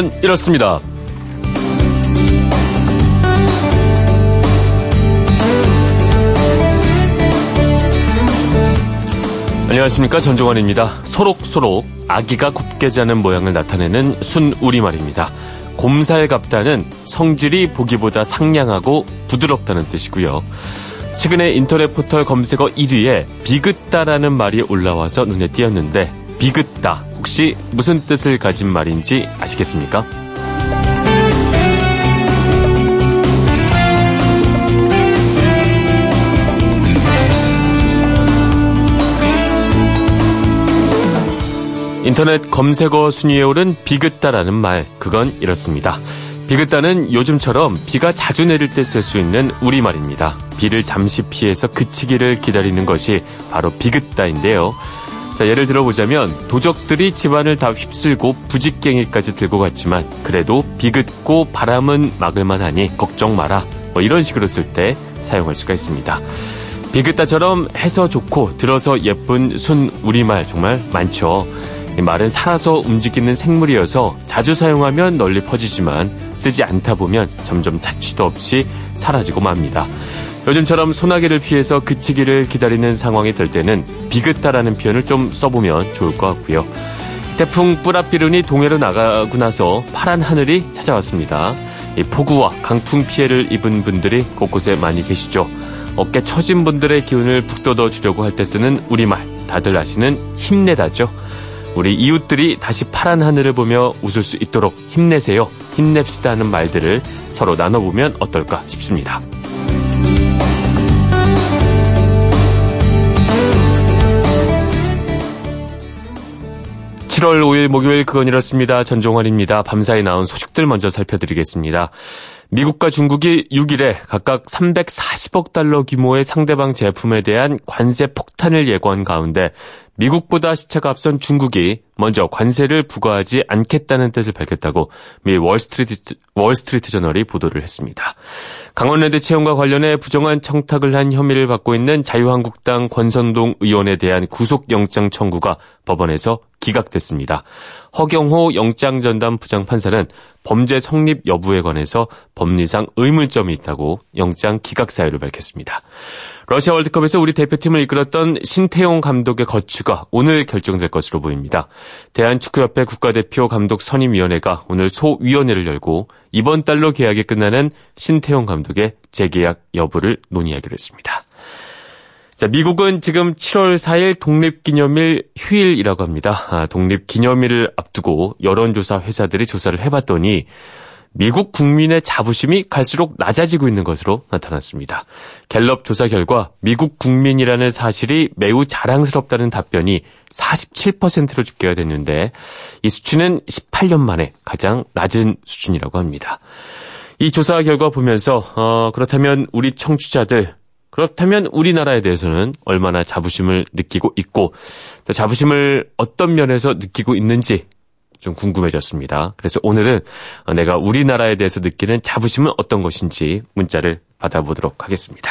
그건 이렇습니다. 안녕하십니까 전종환입니다. 소록소록 아기가 곱게 자는 모양을 나타내는 순 우리말입니다. 곰살갑다는 성질이 보기보다 상냥하고 부드럽다는 뜻이고요. 최근에 인터넷 포털 검색어 1위에 비긋다라는 말이 올라와서 눈에 띄었는데 비긋다 혹시 무슨 뜻을 가진 말인지 아시겠습니까? 인터넷 검색어 순위에 오른 비긋다라는 말, 그건 이렇습니다. 비긋다는 요즘처럼 비가 자주 내릴 때 쓸 수 있는 우리말입니다. 비를 잠시 피해서 그치기를 기다리는 것이 바로 비긋다인데요. 자, 예를 들어보자면 도적들이 집안을 다 휩쓸고 부직갱이까지 들고 갔지만 그래도 비긋고 바람은 막을만 하니 걱정 마라. 뭐 이런 식으로 쓸 때 사용할 수가 있습니다. 비긋다처럼 해서 좋고 들어서 예쁜 순 우리말 정말 많죠. 이 말은 살아서 움직이는 생물이어서 자주 사용하면 널리 퍼지지만 쓰지 않다 보면 점점 자취도 없이 사라지고 맙니다. 요즘처럼 소나기를 피해서 그치기를 기다리는 상황이 될 때는 비긋다라는 표현을 좀 써보면 좋을 것 같고요. 태풍 뿌라비룬이 동해로 나가고 나서 파란 하늘이 찾아왔습니다. 폭우와 강풍 피해를 입은 분들이 곳곳에 많이 계시죠. 어깨 처진 분들의 기운을 북돋워 주려고 할 때 쓰는 우리말 다들 아시는 힘내다죠. 우리 이웃들이 다시 파란 하늘을 보며 웃을 수 있도록 힘내세요. 힘냅시다 하는 말들을 서로 나눠보면 어떨까 싶습니다. 7월 5일 목요일 그건 이렇습니다. 전종환입니다. 밤사이 나온 소식들 먼저 살펴드리겠습니다. 미국과 중국이 6일에 각각 340억 달러 규모의 상대방 제품에 대한 관세 폭탄을 예고한 가운데 미국보다 시차가 앞선 중국이 먼저 관세를 부과하지 않겠다는 뜻을 밝혔다고 미 월스트리트, 월스트리트 저널이 보도를 했습니다. 강원랜드 채용과 관련해 부정한 청탁을 한 혐의를 받고 있는 자유한국당 권선동 의원에 대한 구속영장 청구가 법원에서 기각됐습니다. 허경호 영장전담 부장판사는 범죄 성립 여부에 관해서 법리상 의문점이 있다고 영장 기각 사유를 밝혔습니다. 러시아 월드컵에서 우리 대표팀을 이끌었던 신태용 감독의 거취가 오늘 결정될 것으로 보입니다. 대한축구협회 국가대표 감독 선임위원회가 오늘 소위원회를 열고 이번 달로 계약이 끝나는 신태용 감독의 재계약 여부를 논의하기로 했습니다. 자, 미국은 지금 7월 4일 독립기념일 휴일이라고 합니다. 아, 독립기념일을 앞두고 여론조사 회사들이 조사를 해봤더니 미국 국민의 자부심이 갈수록 낮아지고 있는 것으로 나타났습니다. 갤럽 조사 결과 미국 국민이라는 사실이 매우 자랑스럽다는 답변이 47%로 집계가 됐는데 이 수치는 18년 만에 가장 낮은 수준이라고 합니다. 이 조사 결과 보면서 어, 그렇다면 우리 청취자들 그렇다면 우리나라에 대해서는 얼마나 자부심을 느끼고 있고 또 자부심을 어떤 면에서 느끼고 있는지 좀 궁금해졌습니다. 그래서 오늘은 내가 우리나라에 대해서 느끼는 자부심은 어떤 것인지 문자를 받아보도록 하겠습니다.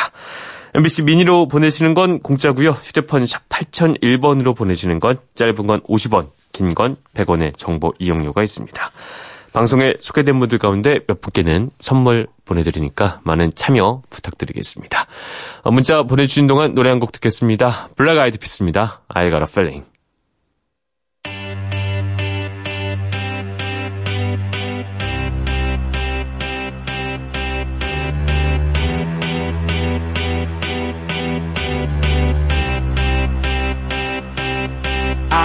MBC 미니로 보내시는 건 공짜고요. 휴대폰 샵 8001번으로 보내시는 건 짧은 건 50원, 긴 건 100원의 정보 이용료가 있습니다. 방송에 소개된 분들 가운데 몇 분께는 선물 보내드리니까 많은 참여 부탁드리겠습니다. 문자 보내주신 동안 노래 한 곡 듣겠습니다. 블랙 아이드 피스입니다. I got a feeling.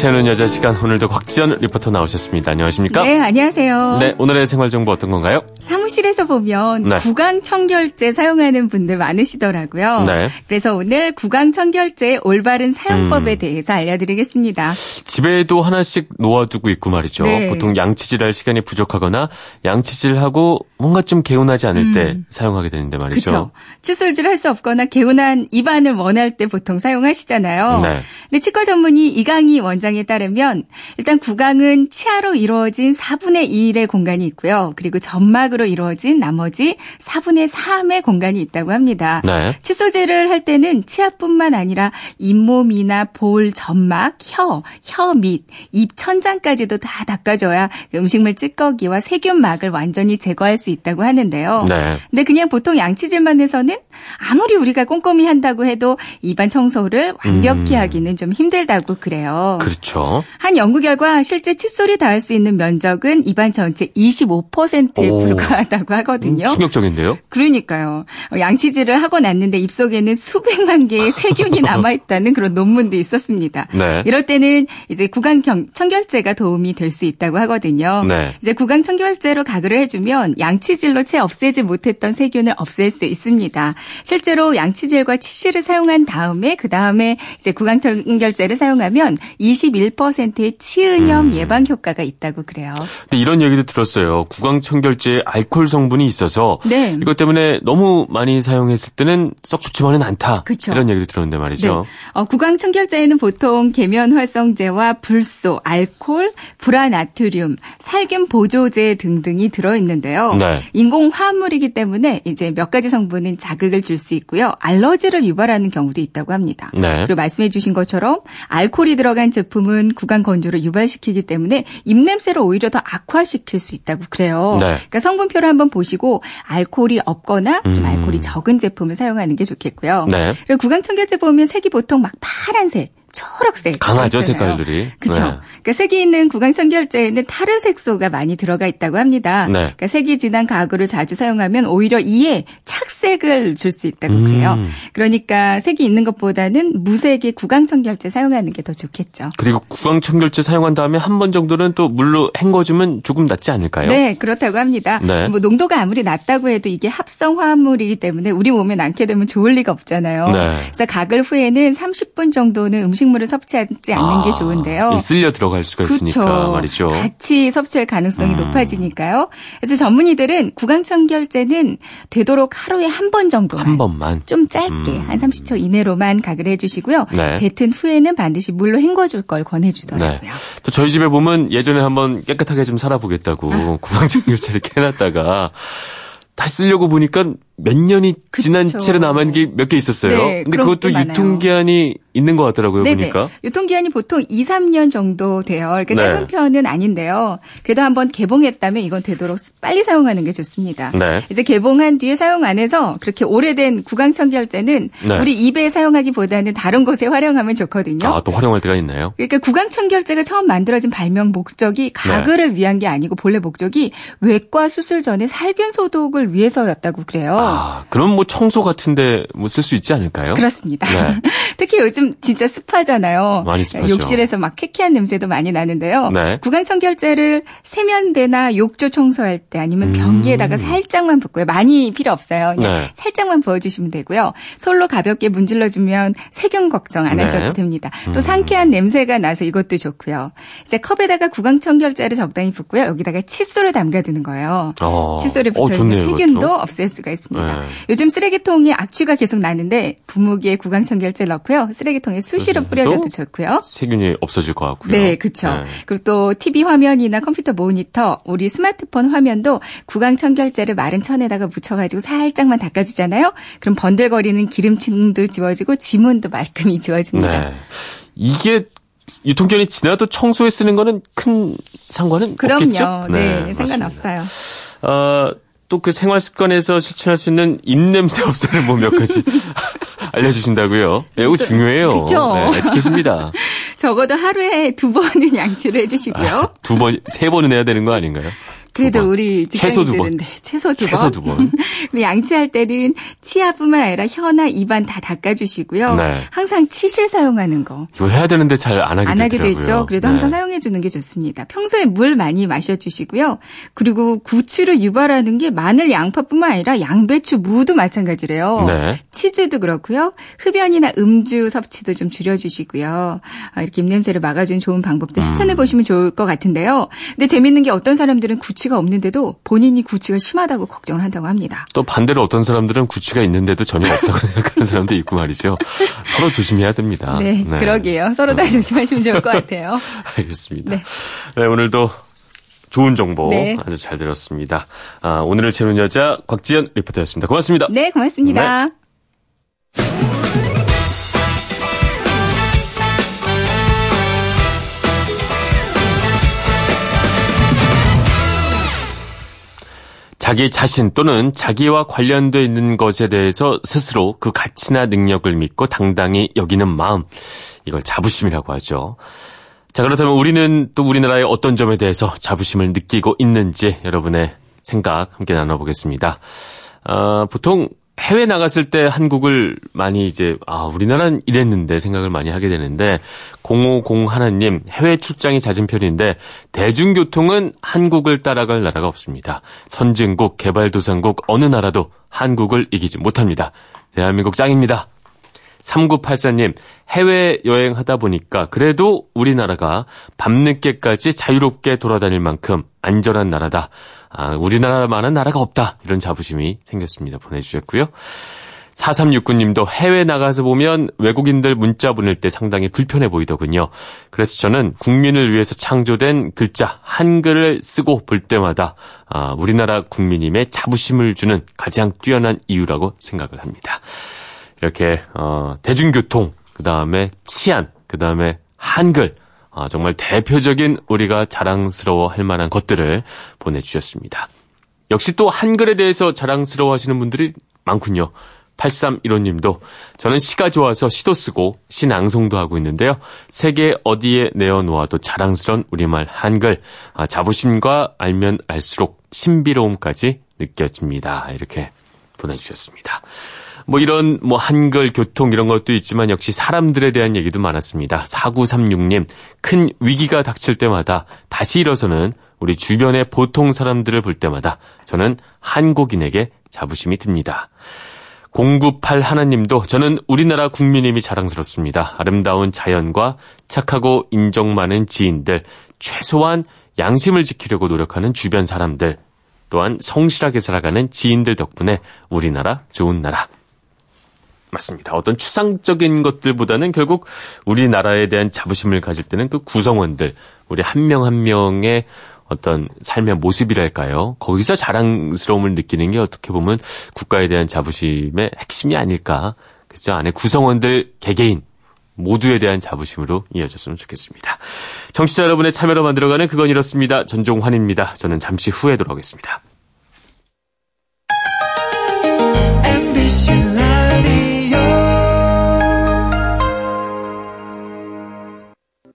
채우는 여자 시간 오늘도 곽지연 리포터 나오셨습니다. 안녕하십니까? 네, 안녕하세요. 네, 오늘의 생활 정보 어떤 건가요? 사무실 사무실에서 보면 네. 구강 청결제 사용하는 분들 많으시더라고요. 네. 그래서 오늘 구강 청결제의 올바른 사용법에 음. 대해서 알려드리겠습니다. 집에도 하나씩 놓아두고 있고 말이죠. 네. 보통 양치질할 시간이 부족하거나 양치질하고 뭔가 좀 개운하지 않을 때 음. 사용하게 되는데 말이죠. 그렇죠. 칫솔질 할 수 없거나 개운한 입안을 원할 때 보통 사용하시잖아요. 네. 근데 치과 전문의 이강희 원장에 따르면 일단 구강은 치아로 이루어진 4분의 1의 공간이 있고요. 그리고 점막으로 이루어진 나머지 4분의 3의 공간이 있다고 합니다. 네. 칫솔질을 할 때는 치아뿐만 아니라 잇몸이나 볼, 점막, 혀, 혀 밑, 입 천장까지도 다 닦아줘야 음식물 찌꺼기와 세균막을 완전히 제거할 수 있다고 하는데요. 네. 근데 그냥 보통 양치질만 해서는 아무리 우리가 꼼꼼히 한다고 해도 입안 청소를 완벽히 음. 하기는 좀 힘들다고 그래요. 그렇죠. 한 연구 결과 실제 칫솔이 닿을 수 있는 면적은 입안 전체 25%에 오. 불과하다고 하거든요. 음, 충격적인데요. 그러니까요. 어, 양치질을 하고 났는데 입속에는 수백만 개의 세균이 남아 있다는 그런 논문도 있었습니다. 네. 이럴 때는 이제 구강 경- 청결제가 도움이 될 수 있다고 하거든요. 네. 이제 구강 청결제로 가글을 해주면 양 치질로 채 없애지 못했던 세균을 없앨 수 있습니다. 실제로 양치질과 치실을 사용한 다음에 그 다음에 이제 구강 청결제를 사용하면 21%의 치은염 음. 예방 효과가 있다고 그래요. 근데 이런 얘기도 들었어요. 구강청결제에 알코올 성분이 있어서 네. 이것 때문에 너무 많이 사용했을 때는 썩 좋지만은 않다. 그쵸. 이런 얘기도 들었는데 말이죠. 네. 어, 구강 청결제에는 보통 계면 활성제와 불소, 알코올, 불화나트륨, 살균 보조제 등등이 들어 있는데요. 네. 인공 화합물이기 때문에 이제 몇 가지 성분은 자극을 줄 수 있고요. 알러지를 유발하는 경우도 있다고 합니다. 네. 그리고 말씀해 주신 것처럼 알코올이 들어간 제품은 구강 건조를 유발시키기 때문에 입냄새를 오히려 더 악화시킬 수 있다고 그래요. 네. 그러니까 성분표를 한번 보시고 알코올이 없거나 좀 음. 알코올이 적은 제품을 사용하는 게 좋겠고요. 네. 그리고 구강 청결제 보면 색이 보통 막 파란색, 초록색 강하죠. 색깔들이. 그렇죠. 네. 그러니까 색이 있는 구강 청결제에는 타르색소가 많이 들어가 있다고 합니다. 네. 그러니까 색이 진한 가구를 자주 사용하면 오히려 이에 착색을 줄 수 있다고 음. 그래요. 그러니까 색이 있는 것보다는 무색의 구강 청결제 사용하는 게 더 좋겠죠. 그리고 구강청결제 사용한 다음에 한 번 정도는 또 물로 헹궈주면 조금 낫지 않을까요? 네, 그렇다고 합니다. 네. 뭐 농도가 아무리 낮다고 해도 이게 합성 화합물이기 때문에 우리 몸에 남게 되면 좋을 리가 없잖아요. 네. 그래서 가글 후에는 30분 정도는 음식 물을 섭취하지 않는 게 아, 좋은데요. 이 쓸려 들어갈 수가 있으니까 그렇죠. 말이죠. 같이 섭취할 가능성이 음. 높아지니까요. 그래서 전문의들은 구강청결 때는 되도록 하루에 한 번 정도만 한 번만. 좀 짧게 음. 한 30초 이내로만 가글 해주시고요. 네. 뱉은 후에는 반드시 물로 헹궈줄 걸 권해주더라고요. 네. 또 저희 집에 보면 예전에 한번 깨끗하게 좀 살아보겠다고 아. 구강청결제를 캐놨다가 다시 쓰려고 보니까 몇 년이 지난 그쵸. 채로 남은 게 몇 개 있었어요. 네, 근데 그것도. 유통기한이 있는 것 같더라고요, 네네. 보니까. 유통기한이 보통 2, 3년 정도 돼요. 그러니까 네. 짧은 편은 아닌데요. 그래도 한번 개봉했다면 이건 되도록 빨리 사용하는 게 좋습니다. 네. 이제 개봉한 뒤에 사용 안 해서 그렇게 오래된 구강청결제는 네. 우리 입에 사용하기보다는 다른 곳에 활용하면 좋거든요. 아, 또 활용할 때가 있나요? 그러니까 구강청결제가 처음 만들어진 발명 목적이 가글을 위한 게 아니고 본래 목적이 외과 수술 전에 살균 소독을 위해서였다고 그래요. 아, 그럼 뭐 청소 같은데 뭐 쓸 수 있지 않을까요? 그렇습니다. 네. 특히 요즘 진짜 습하잖아요. 많이 습하죠. 욕실에서 막 쾌쾌한 냄새도 많이 나는데요. 네. 구강 청결제를 세면대나 욕조 청소할 때 아니면 음. 변기에다가 살짝만 붓고요. 많이 필요 없어요. 그냥 네. 살짝만 부어주시면 되고요. 솔로 가볍게 문질러주면 세균 걱정 안 네. 하셔도 됩니다. 또 음. 상쾌한 냄새가 나서 이것도 좋고요. 이제 컵에다가 구강 청결제를 적당히 붓고요. 여기다가 칫솔을 담가두는 거예요. 어. 칫솔에 어, 붙어 있는 세균도. 없앨 수가 있습니다. 네. 요즘 쓰레기통에 악취가 계속 나는데 부무기에 구강청결제 넣고요. 쓰레기통에 수시로 또 뿌려줘도 좋고요. 세균이 없어질 것 같고요. 네, 그렇죠. 네. 그리고 또 TV 화면이나 컴퓨터 모니터, 우리 스마트폰 화면도 구강청결제를 마른 천에다가 묻혀가지고 살짝만 닦아주잖아요. 그럼 번들거리는 기름층도 지워지고 지문도 말끔히 지워집니다. 네. 이게 유통기한이 지나도 청소에 쓰는 거는 큰 상관은 그럼요. 없겠죠? 네, 맞습니다. 상관없어요. 어, 또 그 생활 습관에서 실천할 수 있는 입냄새 없애는 뭐 몇 가지 알려주신다고요? 네, 이거 중요해요. 그쵸? 네, 에티켓입니다. 적어도 하루에 두 번은 양치를 해주시고요. 두 번, 세 번은 해야 되는 거 아닌가요? 그래도 번. 우리 최소 두 번. 직장인들은 네, 최소 두 최소 번. 두 번. 그리고 양치할 때는 치아뿐만 아니라 혀나 입안 다 닦아주시고요. 네. 항상 치실 사용하는 거. 이거 해야 되는데 잘 안 하게 안 하게 되더라고요. 되죠. 그래도 네. 항상 사용해 주는 게 좋습니다. 평소에 물 많이 마셔주시고요. 그리고 구취를 유발하는 게 마늘, 양파뿐만 아니라 양배추, 무도 마찬가지래요. 네. 치즈도 그렇고요. 흡연이나 음주 섭취도 좀 줄여주시고요. 아, 이렇게 입냄새를 막아주는 좋은 방법도 실천해 보시면 좋을 것 같은데요. 근데 재밌는 게 어떤 사람들은 구취 가 없는데도 본인이 구취가 심하다고 걱정을 한다고 합니다. 또 반대로 어떤 사람들은 구취가 있는데도 전혀 없다고 생각하는 사람도 있고 말이죠. 서로 조심해야 됩니다. 네, 그러게요. 서로 다 조심하시면 좋을 것 같아요. 알겠습니다. 네. 네, 오늘도 좋은 정보 네. 아주 잘 들었습니다. 아, 오늘을 채우는 여자 곽지연 리포터였습니다. 고맙습니다. 네, 고맙습니다. 자기 자신 또는 자기와 관련돼 있는 것에 대해서 스스로 그 가치나 능력을 믿고 당당히 여기는 마음. 이걸 자부심이라고 하죠. 자, 그렇다면 우리는 또 우리나라의 어떤 점에 대해서 자부심을 느끼고 있는지 여러분의 생각 함께 나눠보겠습니다. 아, 보통 해외 나갔을 때 한국을 많이 이제, 아, 우리나라는 이랬는데 생각을 많이 하게 되는데, 050 하나님, 해외 출장이 잦은 편인데, 대중교통은 한국을 따라갈 나라가 없습니다. 선진국, 개발도상국, 어느 나라도 한국을 이기지 못합니다. 대한민국 짱입니다. 3984님, 해외여행 하다 보니까 그래도 우리나라가 밤늦게까지 자유롭게 돌아다닐 만큼 안전한 나라다. 아, 우리나라만한 나라가 없다. 이런 자부심이 생겼습니다. 보내주셨고요. 4369님도 해외 나가서 보면 외국인들 문자 보낼 때 상당히 불편해 보이더군요. 그래서 저는 국민을 위해서 창조된 글자 한글을 쓰고 볼 때마다 아, 우리나라 국민임의 자부심을 주는 가장 뛰어난 이유라고 생각을 합니다. 이렇게 어, 대중교통, 그 다음에 치안, 그 다음에 한글, 아, 정말 대표적인 우리가 자랑스러워 할 만한 것들을 보내주셨습니다. 역시 또 한글에 대해서 자랑스러워 하시는 분들이 많군요. 8315님도 저는 시가 좋아서 시도 쓰고 시낭송도 하고 있는데요. 세계 어디에 내어놓아도 자랑스러운 우리말 한글 아, 자부심과 알면 알수록 신비로움까지 느껴집니다. 이렇게 보내주셨습니다. 뭐 이런 뭐 한글 교통 이런 것도 있지만 역시 사람들에 대한 얘기도 많았습니다. 4936님 큰 위기가 닥칠 때마다 다시 일어서는 우리 주변의 보통 사람들을 볼 때마다 저는 한국인에게 자부심이 듭니다. 098 하나님도 저는 우리나라 국민임이 자랑스럽습니다. 아름다운 자연과 착하고 인정 많은 지인들, 최소한 양심을 지키려고 노력하는 주변 사람들, 또한 성실하게 살아가는 지인들 덕분에 우리나라 좋은 나라. 맞습니다. 어떤 추상적인 것들보다는 결국 우리나라에 대한 자부심을 가질 때는 그 구성원들, 우리 한 명 한 명의 어떤 삶의 모습이랄까요? 거기서 자랑스러움을 느끼는 게 어떻게 보면 국가에 대한 자부심의 핵심이 아닐까. 그죠? 안에 구성원들 개개인 모두에 대한 자부심으로 이어졌으면 좋겠습니다. 청취자 여러분의 참여로 만들어가는 그건 이렇습니다. 전종환입니다. 저는 잠시 후에 돌아오겠습니다.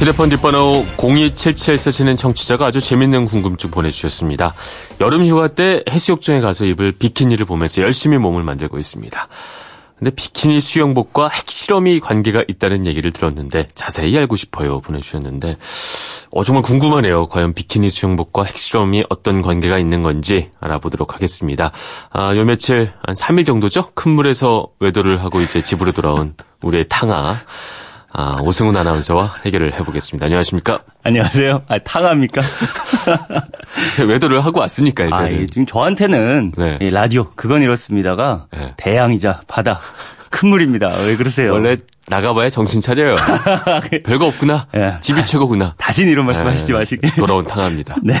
휴대폰 뒷번호 0277 쓰시는 청취자가 아주 재밌는 궁금증 보내주셨습니다. 여름 휴가 때 해수욕장에 가서 입을 비키니를 보면서 열심히 몸을 만들고 있습니다. 근데 비키니 수영복과 핵실험이 관계가 있다는 얘기를 들었는데 자세히 알고 싶어요 보내주셨는데 어, 정말 궁금하네요. 과연 비키니 수영복과 핵실험이 어떤 관계가 있는 건지 알아보도록 하겠습니다. 아, 요 며칠 한 3일 정도죠? 큰 물에서 외도를 하고 이제 집으로 돌아온 우리의 탕아 아, 오승훈 아나운서와 해결을 해보겠습니다. 안녕하십니까? 안녕하세요. 아, 탕합니까? 외도를 하고 왔으니까 일단은. 아, 예, 지금 저한테는 네. 이 라디오 그건 이렇습니다가 네. 대양이자 바다 큰 물입니다. 왜 그러세요? 원래 나가봐야 정신 차려요. 별거 없구나. 예. 집이 최고구나. 다신 이런 말씀 하시지 네, 마시길. 돌아온 탕합니다. 네.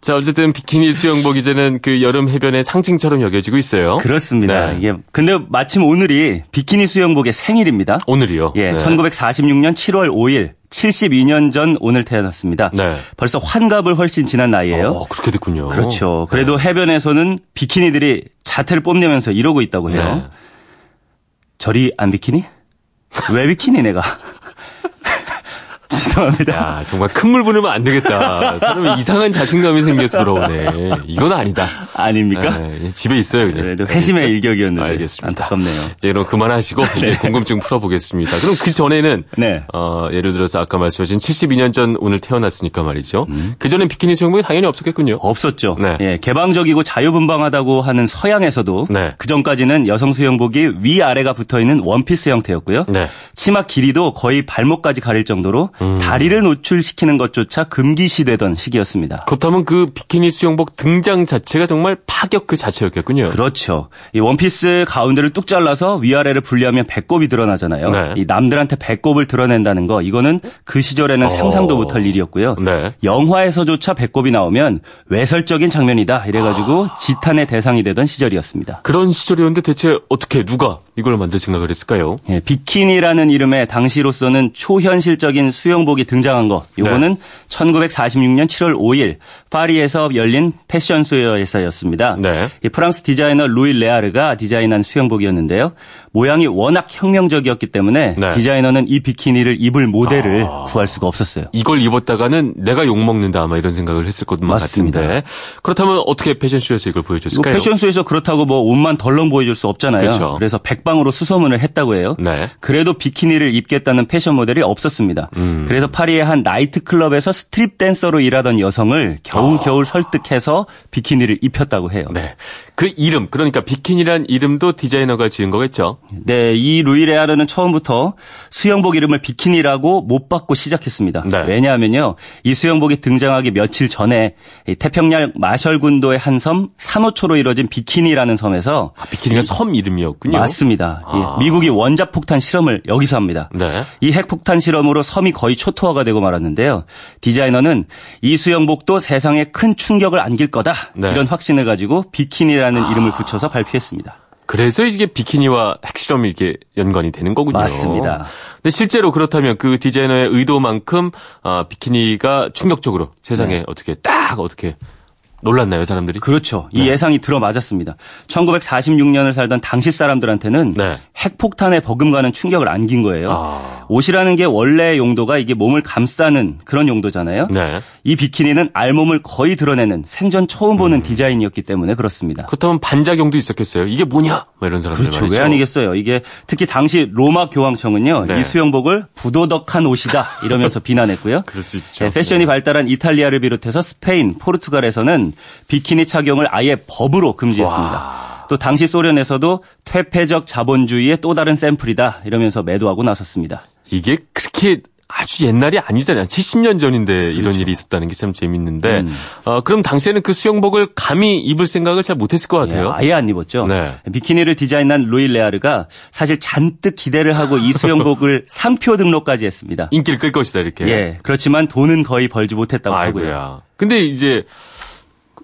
자, 어쨌든 비키니 수영복 이제는 그 여름 해변의 상징처럼 여겨지고 있어요. 그렇습니다. 네. 이게 근데 마침 오늘이 비키니 수영복의 생일입니다. 오늘이요. 예, 네. 1946년 7월 5일 72년 전 오늘 태어났습니다. 네. 벌써 환갑을 훨씬 지난 나이예요. 어, 그렇게 됐군요. 그렇죠. 그래도 해변에서는 비키니들이 자태를 뽐내면서 이러고 있다고 해요. 네. 저리 안 비키니? 왜 비키니 내가? 죄송합니다. 야, 정말 큰 물 부으면 안 되겠다. 사람이 이상한 자신감이 생겨서 그러네. 이건 아니다. 아닙니까? 네, 집에 있어요, 그냥. 그래도 회심의 알겠죠? 일격이었는데 알겠습니다. 안타깝네요. 이제 그럼 그만하시고 이제 궁금증 풀어보겠습니다. 그럼 그 전에는 네. 어, 예를 들어서 아까 말씀하신 72년 전 오늘 태어났으니까 말이죠. 음. 그 전엔 비키니 수영복이 당연히 없었겠군요. 없었죠. 네. 예, 개방적이고 자유분방하다고 하는 서양에서도 네. 그 전까지는 여성 수영복이 위 아래가 붙어 있는 원피스 형태였고요. 네. 치마 길이도 거의 발목까지 가릴 정도로 음. 다리를 노출시키는 것조차 금기시되던 시기였습니다. 그렇다면 그 비키니 수영복 등장 자체가 정말 파격 그 자체였겠군요. 그렇죠. 이 원피스 가운데를 뚝 잘라서 위아래를 분리하면 배꼽이 드러나잖아요. 네. 이 남들한테 배꼽을 드러낸다는 거 이거는 그 시절에는 어. 상상도 못할 일이었고요. 네. 영화에서조차 배꼽이 나오면 외설적인 장면이다 이래가지고 지탄의 대상이 되던 시절이었습니다. 그런 시절이었는데 대체 어떻게 누가 이걸 만들 생각을 했을까요? 예, 비키니라는 이름의 당시로서는 초현실적인 수영복 이 등장한 거. 요거는 1946년 7월 5일 파리에서 열린 패션쇼에서였습니다. 네. 이 프랑스 디자이너 루이 레아르가 디자인한 수영복이었는데요. 모양이 워낙 혁명적이었기 때문에 네. 디자이너는 이 비키니를 입을 모델을 아. 구할 수가 없었어요. 이걸 입었다가는 내가 욕 먹는다 아마 이런 생각을 했을 것만 맞습니다. 같은데 그렇다면 어떻게 패션쇼에서 이걸 보여줬을까요? 패션쇼에서 그렇다고 뭐 옷만 덜렁 보여줄 수 없잖아요. 그렇죠. 그래서 백방으로 수소문을 했다고 해요. 네. 그래도 비키니를 입겠다는 패션 모델이 없었습니다. 음. 그래서 파리의 한 나이트 클럽에서 스트립 댄서로 일하던 여성을 겨우겨우 설득해서 비키니를 입혔다고 해요. 아. 네. 그 이름 그러니까 비키니란 이름도 디자이너가 지은 거겠죠. 네, 이 루이 레아르는 처음부터 수영복 이름을 비키니라고 못 받고 시작했습니다. 네. 왜냐하면요, 이 수영복이 등장하기 며칠 전에 이 태평양 마셜 군도의 한 섬 산호초로 이뤄진 비키니라는 섬에서 아, 비키니가 섬 이름이었군요. 맞습니다. 예, 아. 미국이 원자 폭탄 실험을 여기서 합니다. 네. 이 핵폭탄 실험으로 섬이 거의 초 토화가 되고 말았는데요. 디자이너는 이 수영복도 세상에 큰 충격을 안길 거다. 네. 이런 확신을 가지고 비키니라는 이름을 붙여서 발표했습니다. 그래서 이게 비키니와 핵실험이 이렇게 연관이 되는 거군요. 맞습니다. 근데 실제로 그렇다면 그 디자이너의 의도만큼 아, 비키니가 충격적으로 세상에 어떻게 딱 어떻게 놀랐나요, 사람들이? 그렇죠. 네. 이 예상이 들어맞았습니다. 1946년을 살던 당시 사람들한테는 네. 핵폭탄의 버금가는 충격을 안긴 거예요. 아. 옷이라는 게 원래 용도가 이게 몸을 감싸는 그런 용도잖아요. 네. 이 비키니는 알몸을 거의 드러내는 생전 처음 음. 보는 디자인이었기 때문에 그렇습니다. 그렇다면 반작용도 있었겠어요. 이게 뭐냐? 뭐 이런 사람들 그렇죠. 말이죠. 왜 아니겠어요. 이게 특히 당시 로마 교황청은요. 네. 이 수영복을 부도덕한 옷이다 이러면서 비난했고요. 그럴 수 있죠. 네, 패션이 발달한 이탈리아를 비롯해서 스페인, 포르투갈에서는 비키니 착용을 아예 법으로 금지했습니다. 또 당시 소련에서도 퇴폐적 자본주의의 또 다른 샘플이다 이러면서 매도하고 나섰습니다. 이게 그렇게 아주 옛날이 아니잖아요. 70년 전인데 이런 일이 있었다는 게 참 재밌는데, 그렇죠. 음. 어, 그럼 당시에는 그 수영복을 감히 입을 생각을 잘 못했을 것 같아요. 예, 아예 안 입었죠. 네. 비키니를 디자인한 루이 레아르가 사실 잔뜩 기대를 하고 이 수영복을 상표 등록까지 했습니다. 인기를 끌 것이다 이렇게. 예, 그렇지만 돈은 거의 벌지 못했다고 하고요. 아이고야. 근데 이제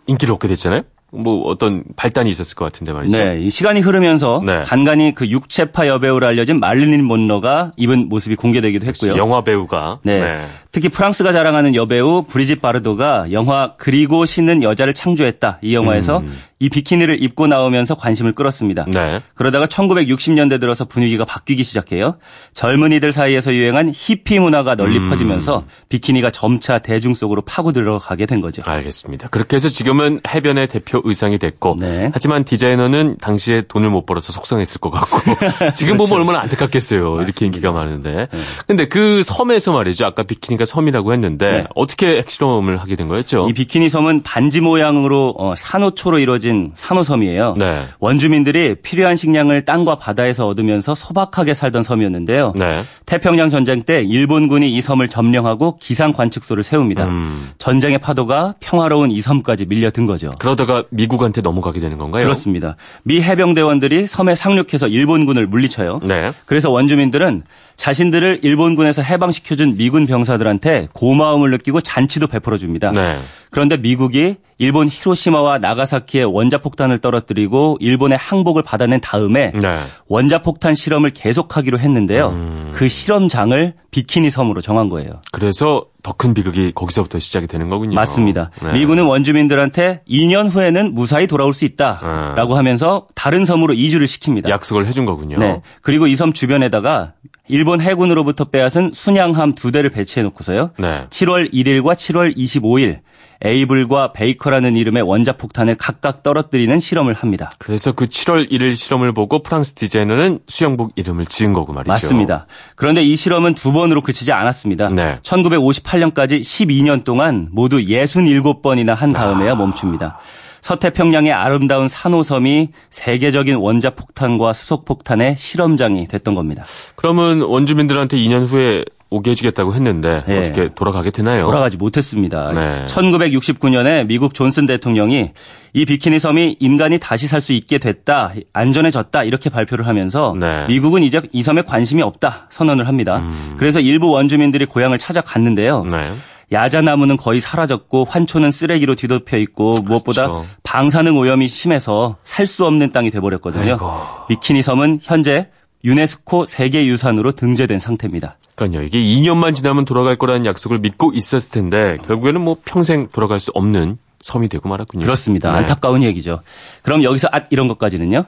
인기를 얻게 됐잖아요. 뭐 어떤 발단이 있었을 것 같은데 말이죠. 네, 이 시간이 흐르면서 네. 간간히 그 육체파 여배우로 알려진 말릴린 몬로가 입은 모습이 공개되기도 했고요. 영화 배우가. 네. 특히 프랑스가 자랑하는 여배우 브리짓 바르도가 영화 그리고 신은 여자를 창조했다. 이 영화에서 음. 이 비키니를 입고 나오면서 관심을 끌었습니다. 네. 그러다가 1960년대 들어서 분위기가 바뀌기 시작해요. 젊은이들 사이에서 유행한 히피 문화가 널리 음. 퍼지면서 비키니가 점차 대중 속으로 파고 들어가게 된 거죠. 알겠습니다. 그렇게 해서 지금은 해변의 대표 의상이 됐고, 네. 하지만 디자이너는 당시에 돈을 못 벌어서 속상했을 것 같고, 지금 그렇죠. 보면 얼마나 안타깝겠어요. 이렇게 인기가 많은데. 근데 그 섬에서 말이죠. 아까 비키니가 섬이라고 했는데, 네. 어떻게 핵실험을 하게 된 거였죠? 이 비키니 섬은 반지 모양으로 어, 산호초로 이루어진 산호섬이에요. 네. 원주민들이 필요한 식량을 땅과 바다에서 얻으면서 소박하게 살던 섬이었는데요. 네. 태평양 전쟁 때 일본군이 이 섬을 점령하고 기상 관측소를 세웁니다. 음. 전쟁의 파도가 평화로운 이 섬까지 밀려든 거죠. 그러다가 미국한테 넘어가게 되는 건가요? 그렇습니다. 미 해병대원들이 섬에 상륙해서 일본군을 물리쳐요. 네. 그래서 원주민들은 자신들을 일본군에서 해방시켜준 미군 병사들한테 고마움을 느끼고 잔치도 베풀어 줍니다. 네. 그런데 미국이 일본 히로시마와 나가사키에 원자폭탄을 떨어뜨리고 일본의 항복을 받아낸 다음에 네. 원자폭탄 실험을 계속하기로 했는데요. 음. 그 실험장을 비키니 섬으로 정한 거예요. 그래서 더 큰 비극이 거기서부터 시작이 되는 거군요. 맞습니다. 네. 미군은 원주민들한테 2년 후에는 무사히 돌아올 수 있다라고 하면서 다른 섬으로 이주를 시킵니다. 약속을 해준 거군요. 네. 그리고 이 섬 주변에다가 일본 해군으로부터 빼앗은 순양함 두 대를 배치해 놓고서요. 네. 7월 1일과 7월 25일 에이블과 베이커라는 이름의 원자폭탄을 각각 떨어뜨리는 실험을 합니다. 그래서 그 7월 1일 실험을 보고 프랑스 디자이너는 수영복 이름을 지은 거고 말이죠. 맞습니다. 그런데 이 실험은 두 번으로 그치지 않았습니다. 네. 1958년까지 12년 동안 모두 67번이나 한 아. 다음에야 멈춥니다. 서태평양의 아름다운 산호섬이 세계적인 원자 폭탄과 수소 폭탄의 실험장이 됐던 겁니다. 그러면 원주민들한테 2년 후에 오게 해주겠다고 했는데 네. 어떻게 돌아가게 되나요? 돌아가지 못했습니다. 네. 1969년에 미국 존슨 대통령이 이 비키니 섬이 인간이 다시 살 수 있게 됐다, 안전해졌다 이렇게 발표를 하면서 네. 미국은 이제 이 섬에 관심이 없다 선언을 합니다. 그래서 일부 원주민들이 고향을 찾아갔는데요. 음. 네. 야자나무는 거의 사라졌고 환초는 쓰레기로 뒤덮여 있고 무엇보다 그렇죠. 방사능 오염이 심해서 살 수 없는 땅이 돼버렸거든요. 아이고. 비키니 섬은 현재 유네스코 세계유산으로 등재된 상태입니다. 그러니까요. 이게 2년만 지나면 돌아갈 거라는 약속을 믿고 있었을 텐데 결국에는 뭐 평생 돌아갈 수 없는 섬이 되고 말았군요. 그렇습니다. 네. 안타까운 얘기죠. 그럼 여기서 앗 이런 것까지는요.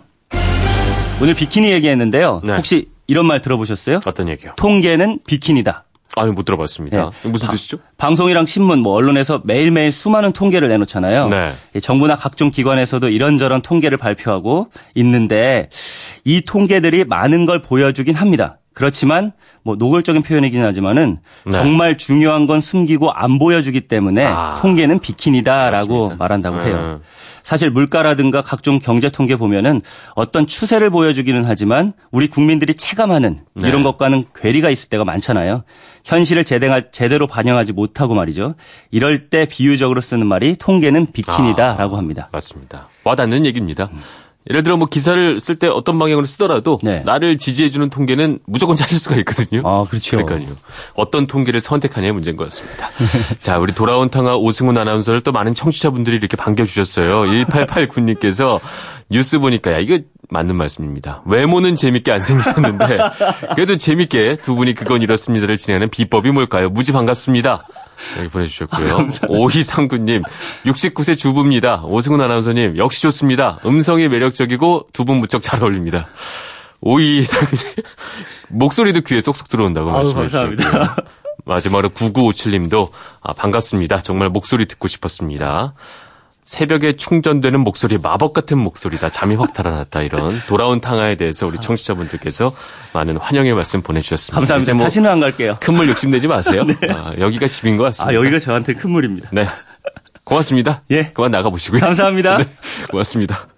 오늘 비키니 얘기했는데요. 네. 혹시 이런 말 들어보셨어요? 어떤 얘기요? 통계는 비키니다. 아유 못 들어봤습니다. 네. 무슨 바- 뜻이죠? 방송이랑 신문, 뭐 언론에서 매일매일 수많은 통계를 내놓잖아요. 네. 이 정부나 각종 기관에서도 이런저런 통계를 발표하고 있는데 이 통계들이 많은 걸 보여주긴 합니다. 그렇지만 뭐 노골적인 표현이긴 하지만은 네. 정말 중요한 건 숨기고 안 보여주기 때문에 아. 통계는 비키니다라고 맞습니다. 말한다고 네. 해요. 사실 물가라든가 각종 경제 통계 보면은 어떤 추세를 보여주기는 하지만 우리 국민들이 체감하는 네. 이런 것과는 괴리가 있을 때가 많잖아요. 현실을 제대로, 반영하지 못하고 말이죠. 이럴 때 비유적으로 쓰는 말이 통계는 비키니다라고 아, 합니다. 맞습니다. 와닿는 얘기입니다. 예를 들어 뭐 기사를 쓸 때 어떤 방향으로 쓰더라도 네. 나를 지지해주는 통계는 무조건 찾을 수가 있거든요. 아, 그렇죠. 그러니까요. 어떤 통계를 선택하냐의 문제인 것 같습니다. 자, 우리 돌아온 탕아 오승훈 아나운서를 또 많은 청취자분들이 이렇게 반겨주셨어요. 1889님께서 뉴스 보니까 야, 이거 맞는 말씀입니다. 외모는 재밌게 안 생기셨는데 그래도 재밌게 두 분이 그건 이렇습니다를 진행하는 비법이 뭘까요? 무지 반갑습니다. 여기 보내주셨고요. 오희상구님, 69세 주부입니다. 오승훈 아나운서님, 역시 좋습니다. 음성이 매력적이고 두 분 무척 잘 어울립니다. 오희상구님, 목소리도 귀에 쏙쏙 들어온다고 말씀해. 주셨고요. 마지막으로 9957님도 아, 반갑습니다. 정말 목소리 듣고 싶었습니다. 새벽에 충전되는 목소리 마법 같은 목소리다. 잠이 확 달아났다. 이런 돌아온 탕화에 대해서 우리 청취자분들께서 많은 환영의 말씀 보내주셨습니다. 감사합니다. 뭐 다시는 안 갈게요. 큰물 욕심내지 마세요. 아, 여기가 집인 것 같습니다. 아, 여기가 저한테 큰 물입니다. 네. 고맙습니다. 예. 그만 나가보시고요. 감사합니다. 네. 고맙습니다.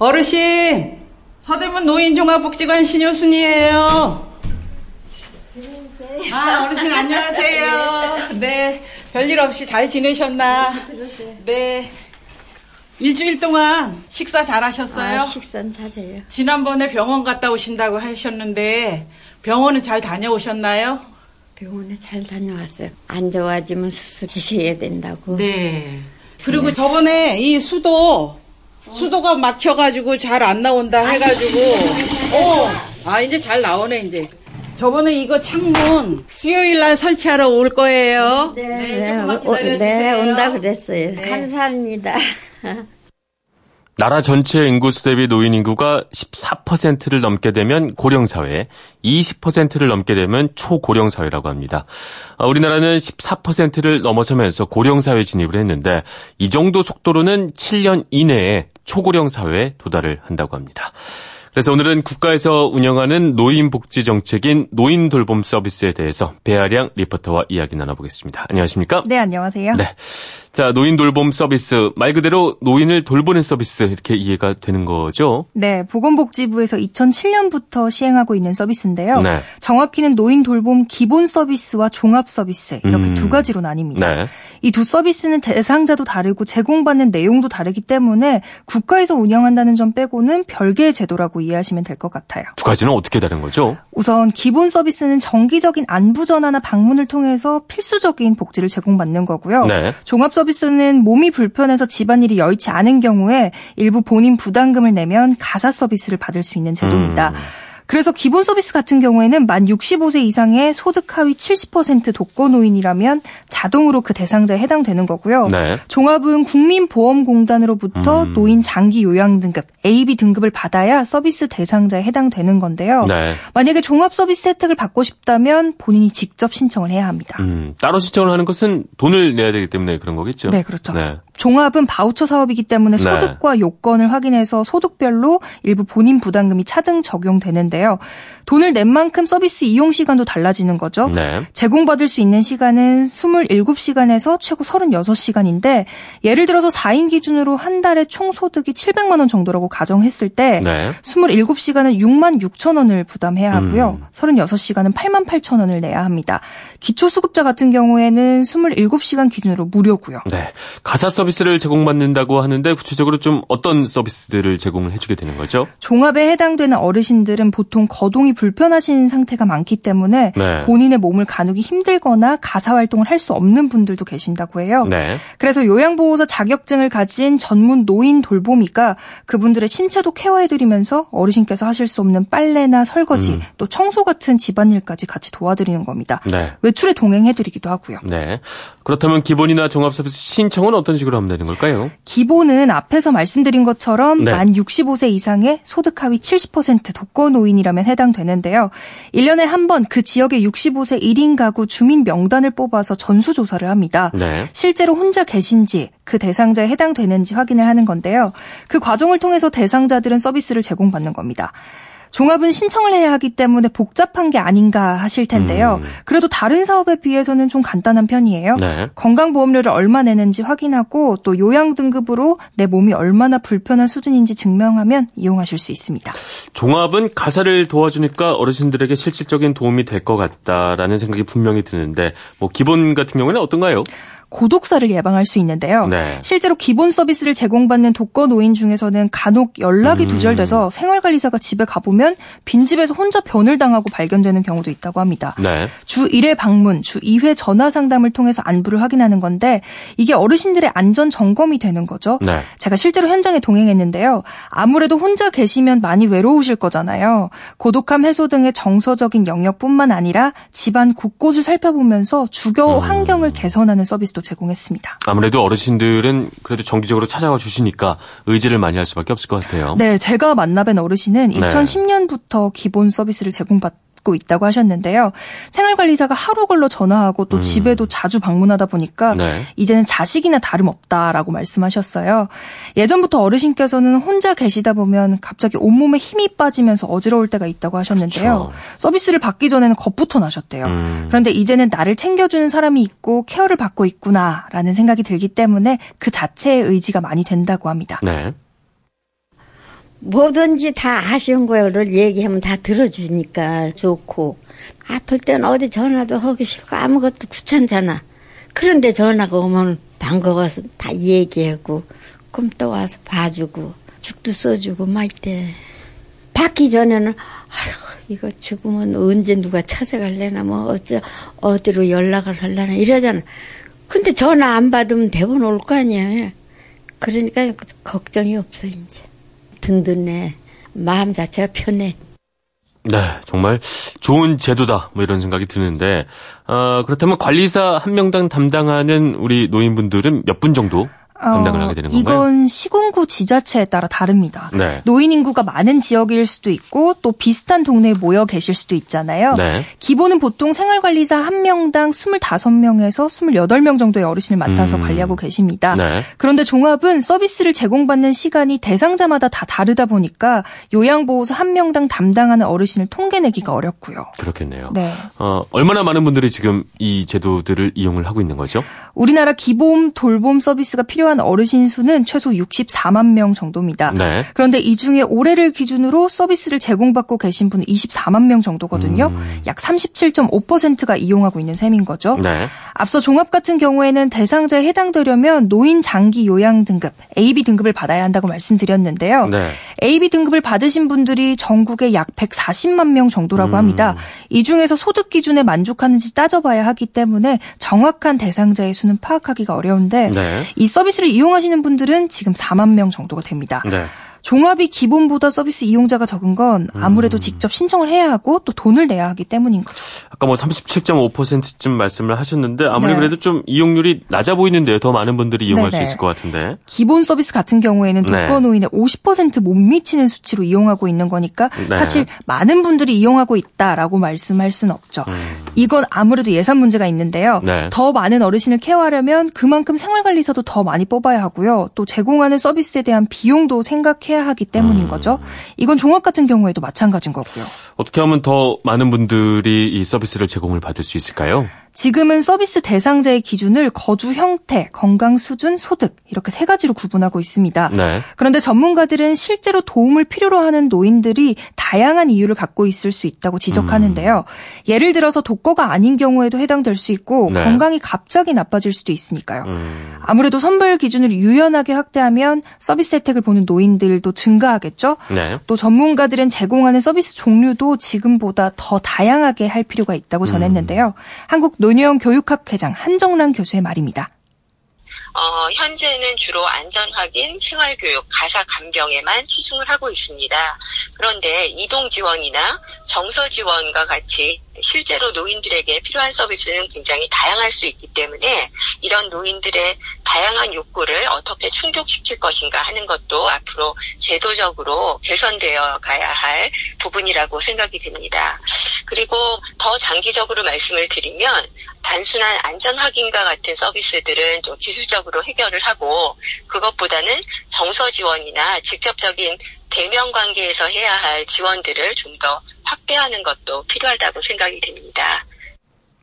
어르신, 서대문 노인종합복지관 신효순이에요. 아, 어르신 안녕하세요. 네, 별일 없이 잘 지내셨나? 네. 일주일 동안 식사 잘 하셨어요? 아, 식사는 잘해요. 지난번에 병원 갔다 오신다고 하셨는데 병원은 잘 다녀오셨나요? 병원에 잘 다녀왔어요. 안 좋아지면 수술하셔야 된다고. 네. 그리고 저번에 이 수도 수도가 막혀가지고 잘 안 나온다 해가지고 어, 아 이제 잘 나오네 이제. 저번에 이거 창문 수요일 날 설치하러 올 거예요. 네, 조금만 오- 기다려주세요. 네, 온다 그랬어요. 네. 감사합니다. 나라 전체 인구수 대비 노인 인구가 14%를 넘게 되면 고령사회, 20%를 넘게 되면 초고령사회라고 합니다. 아, 우리나라는 14%를 넘어서면서 고령사회 진입을 했는데 이 정도 속도로는 7년 이내에 초고령 사회에 도달을 한다고 합니다. 그래서 오늘은 국가에서 운영하는 노인복지 정책인 노인 돌봄 서비스에 대해서 배아량 리포터와 이야기 나눠보겠습니다. 안녕하십니까? 네, 안녕하세요. 네. 자, 노인 돌봄 서비스. 말 그대로 노인을 돌보는 서비스. 이렇게 이해가 되는 거죠? 네, 보건복지부에서 2007년부터 시행하고 있는 서비스인데요. 네. 정확히는 노인 돌봄 기본 서비스와 종합 서비스 이렇게 음. 두 가지로 나뉩니다. 네. 이 두 서비스는 대상자도 다르고 제공받는 내용도 다르기 때문에 국가에서 운영한다는 점 빼고는 별개의 제도라고 이해하시면 될 것 같아요. 두 가지는 어떻게 다른 거죠? 우선 기본 서비스는 정기적인 안부 전화나 방문을 통해서 필수적인 복지를 제공받는 거고요. 네. 종합 서비스는 몸이 불편해서 집안일이 여의치 않은 경우에 일부 본인 부담금을 내면 가사 서비스를 받을 수 있는 제도입니다. 음. 그래서 기본 서비스 같은 경우에는 만 65세 이상의 소득 하위 70% 독거 노인이라면 자동으로 그 대상자에 해당되는 거고요. 네. 종합은 국민보험공단으로부터 음. 노인 장기 요양 등급 AB 등급을 받아야 서비스 대상자에 해당되는 건데요. 네. 만약에 종합 서비스 혜택을 받고 싶다면 본인이 직접 신청을 해야 합니다. 음, 따로 신청을 하는 것은 돈을 내야 되기 때문에 그런 거겠죠? 네, 그렇죠. 네. 종합은 바우처 사업이기 때문에 네. 소득과 요건을 확인해서 소득별로 일부 본인 부담금이 차등 적용되는데요. 돈을 낸 만큼 서비스 이용 시간도 달라지는 거죠. 네. 제공받을 수 있는 시간은 27시간에서 최고 36시간인데 예를 들어서 4인 기준으로 한 달에 총 소득이 700만 원 정도라고 가정했을 때 네. 27시간은 6만 6천 원을 부담해야 하고요. 음. 36시간은 8만 8천 원을 내야 합니다. 기초수급자 같은 경우에는 27시간 기준으로 무료고요. 네. 가사 서비스 를 제공받는다고 하는데 구체적으로 좀 어떤 서비스들을 제공을 해주게 되는 거죠? 종합에 해당되는 어르신들은 보통 거동이 불편하신 상태가 많기 때문에 네. 본인의 몸을 가누기 힘들거나 가사 활동을 할 수 없는 분들도 계신다고 해요. 네. 그래서 요양보호사 자격증을 가진 전문 노인 돌보미가 그분들의 신체도 케어해드리면서 어르신께서 하실 수 없는 빨래나 설거지 음. 또 청소 같은 집안일까지 같이 도와드리는 겁니다. 네. 외출에 동행해드리기도 하고요. 네. 그렇다면 기본이나 종합 서비스 신청은 어떤 식으로 하면 되는 걸까요? 기본은 앞에서 말씀드린 것처럼 네. 만 65세 이상의 소득 하위 70% 독거노인이라면 해당되는데요. 1년에 한 번 그 지역의 65세 1인 가구 주민 명단을 뽑아서 전수조사를 합니다. 네. 실제로 혼자 계신지 그 대상자에 해당되는지 확인을 하는 건데요. 그 과정을 통해서 대상자들은 서비스를 제공받는 겁니다. 종합은 신청을 해야 하기 때문에 복잡한 게 아닌가 하실 텐데요. 음. 그래도 다른 사업에 비해서는 좀 간단한 편이에요. 네. 건강보험료를 얼마 내는지 확인하고 또 요양 등급으로 내 몸이 얼마나 불편한 수준인지 증명하면 이용하실 수 있습니다. 종합은 가사를 도와주니까 어르신들에게 실질적인 도움이 될 것 같다라는 생각이 분명히 드는데 뭐 기본 같은 경우는 어떤가요? 고독사를 예방할 수 있는데요. 네. 실제로 기본 서비스를 제공받는 독거 노인 중에서는 간혹 연락이 음. 두절돼서 생활관리사가 집에 가보면 빈집에서 혼자 변을 당하고 발견되는 경우도 있다고 합니다. 네. 주 1회 방문, 주 2회 전화 상담을 통해서 안부를 확인하는 건데 이게 어르신들의 안전 점검이 되는 거죠. 네. 제가 실제로 현장에 동행했는데요. 아무래도 혼자 계시면 많이 외로우실 거잖아요. 고독함 해소 등의 정서적인 영역뿐만 아니라 집안 곳곳을 살펴보면서 주거 음. 환경을 개선하는 서비스도 제공했습니다. 아무래도 어르신들은 그래도 정기적으로 찾아와 주시니까 의지를 많이 할 수밖에 없을 것 같아요. 네, 제가 만나뵌 어르신은 네. 2010년부터 기본 서비스를 제공받 고 있다고 하셨는데요. 생활관리사가 하루 걸러 전화하고 또 음. 집에도 자주 방문하다 보니까 네. 이제는 자식이나 다름없다라고 말씀하셨어요. 예전부터 어르신께서는 혼자 계시다 보면 갑자기 온몸에 힘이 빠지면서 어지러울 때가 있다고 하셨는데요. 그렇죠. 서비스를 받기 전에는 겁부터 나셨대요. 음. 그런데 이제는 나를 챙겨주는 사람이 있고 케어를 받고 있구나라는 생각이 들기 때문에 그 자체의 의지가 많이 된다고 합니다. 네. 뭐든지 다 아쉬운 거를 얘기하면 다 들어주니까 좋고 아플 땐 어디 전화도 하기 싫고 아무것도 귀찮잖아. 그런데 전화가 오면 반가워서 다 얘기하고 그럼 또 와서 봐주고 죽도 써주고 막 이때 받기 전에는 아휴 이거 죽으면 언제 누가 찾아갈래나 뭐 어쩌 어디로 연락을 하려나 이러잖아. 근데 전화 안 받으면 대본 올 거 아니야. 그러니까 걱정이 없어 이제. 든든해. 마음 자체가 편해. 네, 정말 좋은 제도다. 뭐 이런 생각이 드는데, 어, 그렇다면 관리사 한 명당 담당하는 우리 노인분들은 몇 분 정도 담당을 하게 되는 건가요? 어, 이건 시군구 지자체에 따라 다릅니다. 네. 노인 인구가 많은 지역일 수도 있고 또 비슷한 동네에 모여 계실 수도 있잖아요. 네. 기본은 보통 생활관리사 한 명당 25명에서 28명 정도의 어르신을 맡아서 음. 관리하고 계십니다. 네. 그런데 종합은 서비스를 제공받는 시간이 대상자마다 다 다르다 보니까 요양보호사 한 명당 담당하는 어르신을 통계내기가 어렵고요. 그렇겠네요. 네. 어, 얼마나 많은 분들이 지금 이 제도들을 이용을 하고 있는 거죠? 우리나라 기본 돌봄 서비스가 필요한 필요한 어르신 수는 최소 64만 명 정도입니다. 네. 그런데 이 중에 올해를 기준으로 서비스를 제공받고 계신 분은 24만 명 정도거든요. 음. 약 37.5%가 이용하고 있는 셈인 거죠. 네. 앞서 종합 같은 경우에는 대상자에 해당되려면 노인 장기 요양 등급 AB 등급을 받아야 한다고 말씀드렸는데요. 네. AB 등급을 받으신 분들이 전국에 약 140만 명 정도라고 음. 합니다. 이 중에서 소득 기준에 만족하는지 따져봐야 하기 때문에 정확한 대상자의 수는 파악하기가 어려운데 네. 이 서비스 를 이용하시는 분들은 지금 4만 명 정도가 됩니다. 네. 종합이 기본보다 서비스 이용자가 적은 건 아무래도 음. 직접 신청을 해야 하고 또 돈을 내야 하기 때문인 거죠. 아까 뭐 37.5%쯤 말씀을 하셨는데 아무리 네. 그래도 좀 이용률이 낮아 보이는데요. 더 많은 분들이 이용할 네네. 수 있을 것 같은데. 기본 서비스 같은 경우에는 네. 독거노인의 50%못 미치는 수치로 이용하고 있는 거니까 네. 사실 많은 분들이 이용하고 있다라고 말씀할 수는 없죠. 이건 아무래도 예산 문제가 있는데요. 음. 네. 더 많은 어르신을 케어하려면 그만큼 생활관리사도 더 많이 뽑아야 하고요. 또 제공하는 서비스에 대한 비용도 생각해 야 하기 때문인 음. 거죠. 이건 종합 같은 경우에도 마찬가지인 거고요. 어떻게 하면 더 많은 분들이 이 서비스를 제공을 받을 수 있을까요? 지금은 서비스 대상자의 기준을 거주 형태, 건강 수준, 소득 이렇게 세 가지로 구분하고 있습니다. 네. 그런데 전문가들은 실제로 도움을 필요로 하는 노인들이 다양한 이유를 갖고 있을 수 있다고 지적하는데요. 예를 들어서 독거가 아닌 경우에도 해당될 수 있고 네. 건강이 갑자기 나빠질 수도 있으니까요. 음. 아무래도 선별 기준을 유연하게 확대하면 서비스 혜택을 보는 노인들도 증가하겠죠. 네. 또 전문가들은 제공하는 서비스 종류도 지금보다 더 다양하게 할 필요가 있다고 전했는데요. 한국 노 년형 교육학 회장 한정란 교수의 말입니다. 어, 현재는 주로 안전 확인, 생활 교육, 가사 간병에만 치중을 하고 있습니다. 그런데 이동 지원이나 정서 지원과 같이 실제로 노인들에게 필요한 서비스는 굉장히 다양할 수 있기 때문에 이런 노인들의 다양한 욕구를 어떻게 충족시킬 것인가 하는 것도 앞으로 제도적으로 개선되어 가야 할 부분이라고 생각이 됩니다. 그리고 더 장기적으로 말씀을 드리면 단순한 안전 확인과 같은 서비스들은 좀 기술적으로 해결을 하고 그것보다는 정서 지원이나 직접적인 대면 관계에서 해야 할 지원들을 좀 더 확대하는 것도 필요하다고 생각이 됩니다.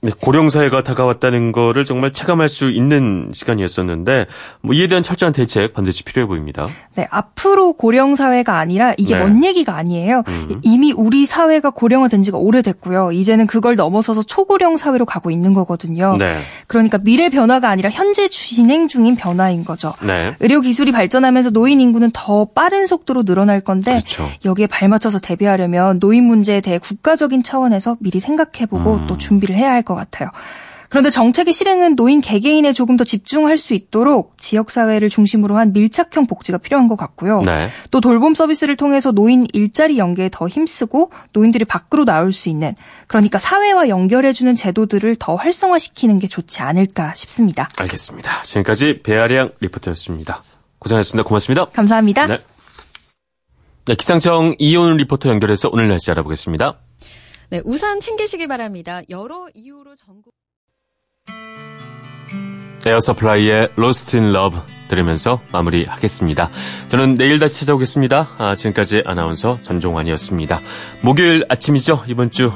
네, 고령사회가 다가왔다는 거를 정말 체감할 수 있는 시간이었었는데 뭐 이에 대한 철저한 대책 반드시 필요해 보입니다. 네, 앞으로 고령 사회가 아니라 이게 네. 먼 얘기가 아니에요. 음. 이미 우리 사회가 고령화된 지가 오래됐고요. 이제는 그걸 넘어서서 초고령 사회로 가고 있는 거거든요. 네. 그러니까 미래 변화가 아니라 현재 진행 중인 변화인 거죠. 네. 의료 기술이 발전하면서 노인 인구는 더 빠른 속도로 늘어날 건데 그렇죠. 여기에 발맞춰서 대비하려면 노인 문제에 대해 국가적인 차원에서 미리 생각해보고 음. 또 준비를 해야 할것 같아요. 그런데 정책의 실행은 노인 개개인에 조금 더 집중할 수 있도록 지역사회를 중심으로 한 밀착형 복지가 필요한 것 같고요. 네. 또 돌봄 서비스를 통해서 노인 일자리 연계에 더 힘쓰고 노인들이 밖으로 나올 수 있는 그러니까 사회와 연결해주는 제도들을 더 활성화시키는 게 좋지 않을까 싶습니다. 알겠습니다. 지금까지 배아량 리포터였습니다. 고생하셨습니다. 고맙습니다. 감사합니다. 네. 네, 기상청 이온 리포터 연결해서 오늘 날씨 알아보겠습니다. 네, 우산 챙기시기 바랍니다. 여러 이유로 전국 에어서플라이의 Lost in Love 들으면서 마무리하겠습니다. 저는 내일 다시 찾아오겠습니다. 아, 지금까지 아나운서 전종환이었습니다. 목요일 아침이죠. 이번 주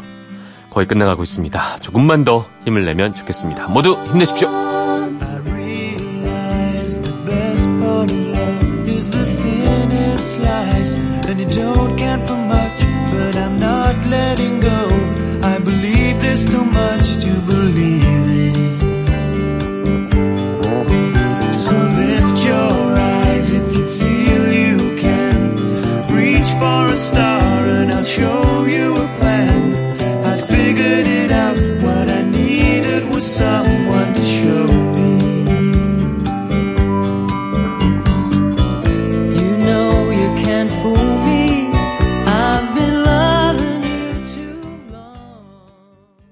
거의 끝나가고 있습니다. 조금만 더 힘을 내면 좋겠습니다. 모두 힘내십시오. Slice, and you don't count for much, but I'm not letting too much to believe